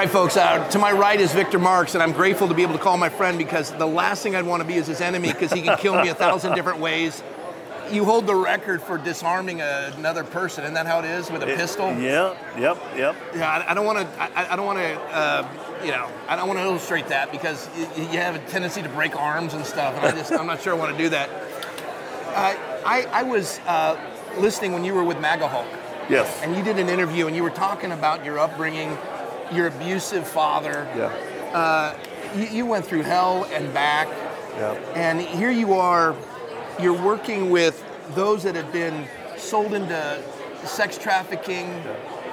right, folks. Uh, to my right is Victor Marx, and I'm grateful to be able to call my friend because the last thing I'd want to be is his enemy because he can kill me a thousand different ways. You hold the record for disarming a, another person, isn't that how it is with a pistol? Yeah, yep, yep. Yeah, I, I don't want to. I, I don't want to. Uh, you know, I don't want to illustrate that because y- y- you have a tendency to break arms and stuff, and I just I'm not sure I want to do that. Uh, I I was uh, listening when you were with MAGA Hulk, Yes. and you did an interview, and you were talking about your upbringing, your abusive father. yeah. Uh, you, you went through hell and back, Yeah. and here you are. You're working with those that have been sold into sex trafficking,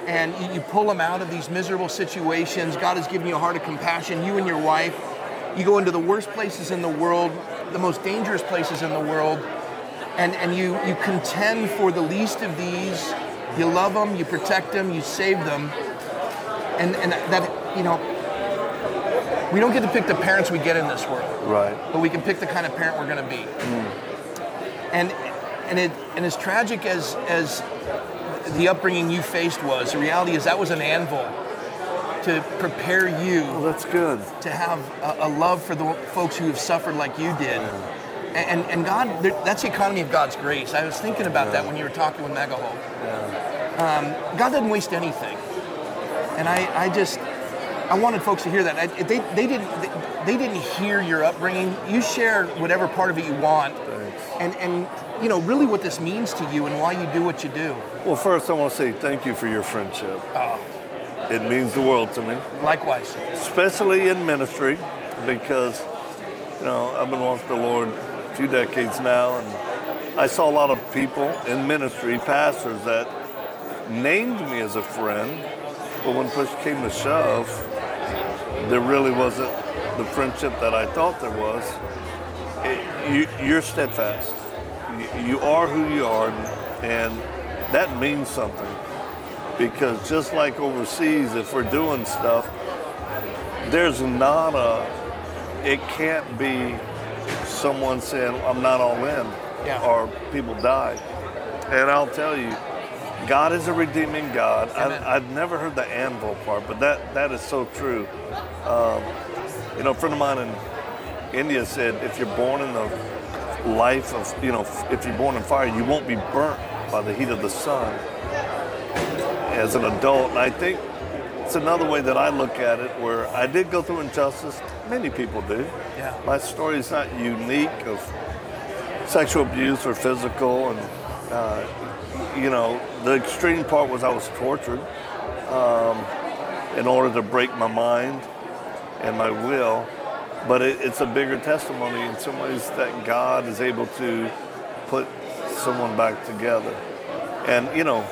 and you, you pull them out of these miserable situations. God has given you a heart of compassion. You and your wife, you go into the worst places in the world, the most dangerous places in the world, and, and you, you contend for the least of these. You love them, you protect them, you save them, and, and that, you know, we don't get to pick the parents we get in this world Right. but we can pick the kind of parent we're going to be. And and it and as tragic as as the upbringing you faced was, the reality is that was an anvil to prepare Well, you that's good. to have a, a love for the folks who have suffered like you did. And, and God, that's the economy of God's grace. I was thinking about that when you were talking with MAGA Hulk. Um, God doesn't waste anything. And I, I just, I wanted folks to hear that. I, they, they didn't, they, they didn't hear your upbringing. You share whatever part of it you want, Thanks. and and you know really what this means to you and why you do what you do. Well, first, I want to say thank you for your friendship. Oh, It means the world to me, likewise. especially in ministry, because, you know, I've been walking with the Lord a few decades now, and I saw a lot of people in ministry, pastors, that named me as a friend, but when push came to shove, there really wasn't the friendship that I thought there was. It, you, you're steadfast. You, you are who you are, and that means something. Because just like overseas, if we're doing stuff, there's not a, it can't be someone saying, I'm not all in, Yeah. or people die. And I'll tell you, God is a redeeming God. Amen. I, I've never heard the anvil part, but that, that is so true. Um, you know, a friend of mine in India said, if you're born in the life of, you know, if you're born in fire, you won't be burnt by the heat of the sun as an adult. And I think it's another way that I look at it where I did go through injustice. Many people do. Yeah. My story is not unique of sexual abuse or physical. And, uh, you know, the extreme part was I was tortured um, in order to break my mind and my will. But it, it's a bigger testimony in some ways that God is able to put someone back together. And, you know,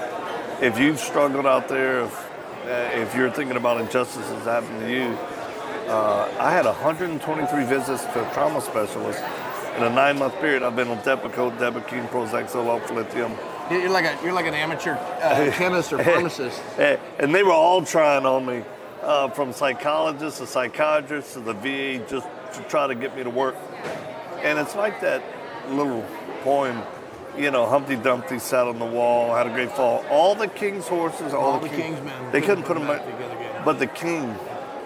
if you've struggled out there, if, uh, if you're thinking about injustices happening to you, uh, I had 123 visits to a trauma specialist in a nine-month period. I've been on Depakote, Depakine, Prozac, Zoloft, lithium. You're like a you're like an amateur uh, chemist or pharmacist. And they were all trying on me, uh, from psychologists to psychiatrists to the VA, just to try to get me to work. And it's like that little poem, you know, Humpty Dumpty sat on the wall, had a great fall. All the king's horses, all, All the king's men they couldn't put them put back them back together again. But the king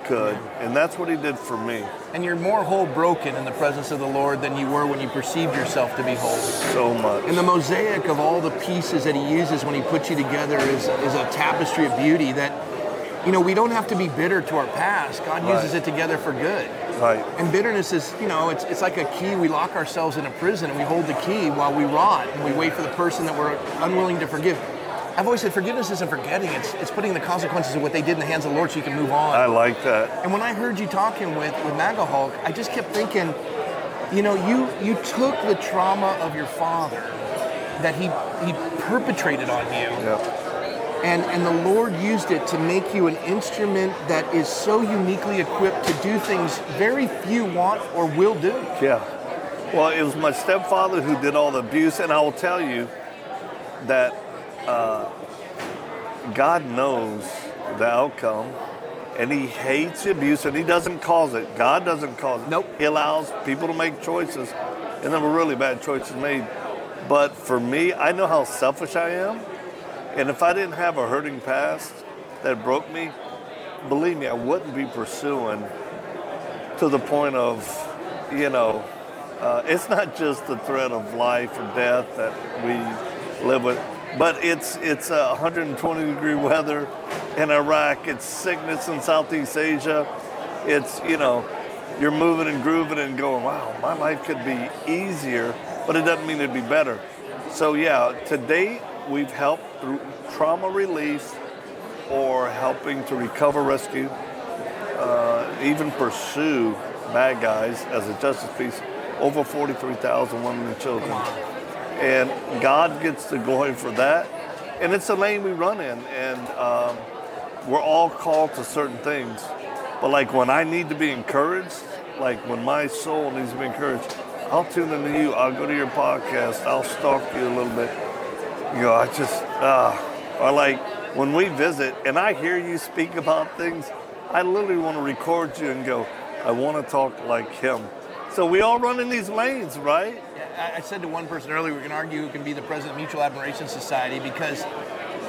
could, and that's what he did for me. And you're more whole broken in the presence of the Lord than you were when you perceived yourself to be whole. So much. And the mosaic of all the pieces that he uses when he puts you together is, is a tapestry of beauty that, you know, we don't have to be bitter to our past. God uses it together for good. right. And bitterness is, you know, it's, it's like a key. We lock ourselves in a prison and we hold the key while we rot and we wait for the person that we're unwilling to forgive. I've always said forgiveness isn't forgetting, it's, it's putting the consequences of what they did in the hands of the Lord so you can move on. I like that. And when I heard you talking with with MAGA Hulk, I just kept thinking, you know, you you took the trauma of your father that he he perpetrated on you, Yeah. and and the Lord used it to make you an instrument that is so uniquely equipped to do things very few want or will do. Yeah. Well, it was my stepfather who did all the abuse, and I will tell you that uh, God knows the outcome, and He hates abuse, and He doesn't cause it. God doesn't cause it. Nope. He allows people to make choices, and there were really bad choices made. But for me, I know how selfish I am, and if I didn't have a hurting past that broke me, believe me, I wouldn't be pursuing to the point of, you know, uh, it's not just the threat of life or death that we live with, but it's it's uh, 120 degree weather in Iraq. It's sickness in Southeast Asia. It's you know, you're moving and grooving and going, wow, my life could be easier, but it doesn't mean it'd be better. So yeah, to date we've helped through trauma relief or helping to recover, rescue, uh, even pursue bad guys as a justice piece. Over 43,000 women and children. And God gets the glory for that. And it's a lane we run in. And um, we're all called to certain things. But like when I need to be encouraged, like when my soul needs to be encouraged, I'll tune into you. I'll go to your podcast. I'll stalk you a little bit. You know, I just, uh, or like when we visit and I hear you speak about things, I literally want to record you and go, I want to talk like him. So we all run in these lanes, right? I, I said to one person earlier, we can argue who can be the president of Mutual Admiration Society because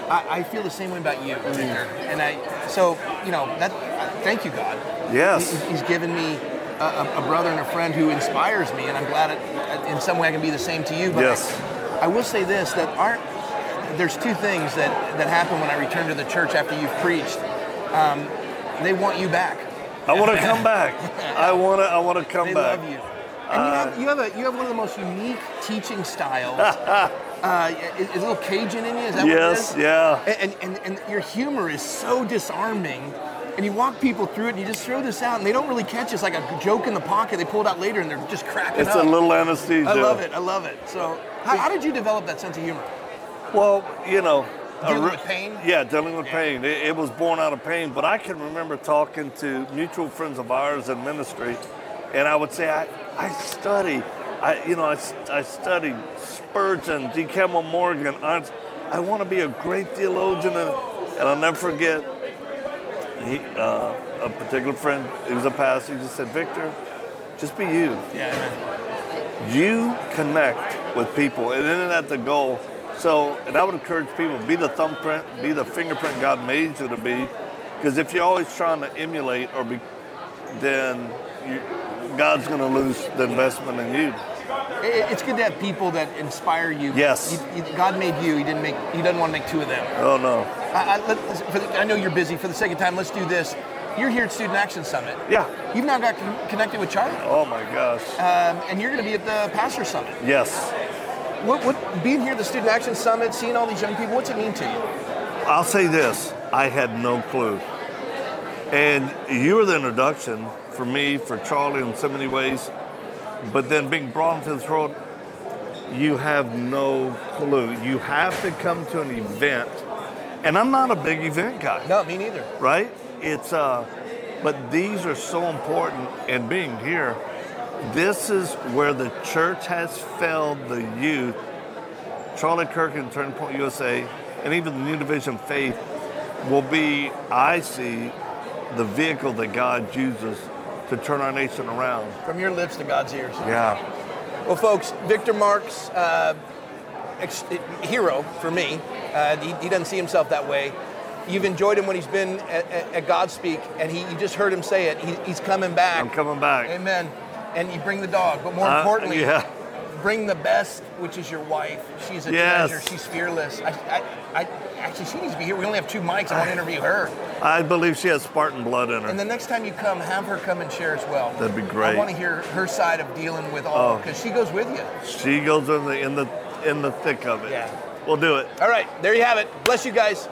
I, I feel the same way about you, Victor. And I, so you know, that. Thank you, God. Yes. He- he's given me a, a- brother and a friend who inspires me, and I'm glad it, in some way I can be the same to you. But Yes. I, I will say this: that aren't there's two things that that happen when I return to the church after you've preached. Um, they want you back. I want to come back. I want to. I want to come They back. love you. And you, have, you have a you have one of the most unique teaching styles. uh, is, is a little Cajun in you? Is that Yes. what it is? Yeah. And, and, and your humor is so disarming. And you walk people through it and you just throw this out and they don't really catch it. It's like a joke in the pocket. They pull it out later and they're just cracking It's up. a little anesthesia. I love it. I love it. So, how, how did you develop that sense of humor? Well, you know, Dealing re- with pain? Yeah, dealing with Yeah. pain. It, it was born out of pain. But I can remember talking to mutual friends of ours in ministry, and I would say, I, I study. I, you know, I studied Spurgeon, G. Campbell Morgan. I, I want to be a great theologian, and, and I'll never forget. He, uh, a particular friend, he was a pastor. He just said, "Victor, just be you." Yeah, man. you connect with people, and isn't that the goal? So, and I would encourage people be the thumbprint, be the fingerprint God made you to be, because if you're always trying to emulate or be, then you, God's going to lose the investment in you. It's good to have people that inspire you. Yes. You- you- God made you. He didn't make. He doesn't want to make two of them. Oh no, I, I, let, for the, I know you're busy. For the sake of time, let's do this. You're here at Student Action Summit. yeah. You've now got con- connected with Charlie, Oh my gosh. um, and you're going to be at the Pastor Summit. Yes. What, what, being here at the Student Action Summit, seeing all these young people, what's it mean to you? I'll say this: I had no clue, and you were the introduction for me, for Charlie, in so many ways. But then being brought into this world, you have no clue. You have to come to an event, and I'm not a big event guy, No, me neither. right? It's uh, but these are so important. And being here, this is where the church has failed the youth. Charlie Kirk and Turning Point USA, and even the New Division Faith will be, I see, the vehicle that God uses to turn our nation around. From your lips to God's ears. Yeah. Well, folks, Victor Marx, uh, ex- hero for me. Uh, he, he doesn't see himself that way. You've enjoyed him when he's been at, at, at Godspeak, and he, you just heard him say it. He, he's coming back. I'm coming back. Amen. And you bring the dog, but more Uh, importantly, yeah. bring the best, which is your wife. She's a Yes. treasure. She's fearless. I, I, I, actually, she needs to be here. We only have two mics. I want to interview her. I believe she has Spartan blood in her. And the next time you come, have her come and share as well. That'd be great. I want to hear her side of dealing with all, Oh. because she goes with you. she goes in the in the in the thick of it. Yeah. We'll do it. All right, there you have it. Bless you guys.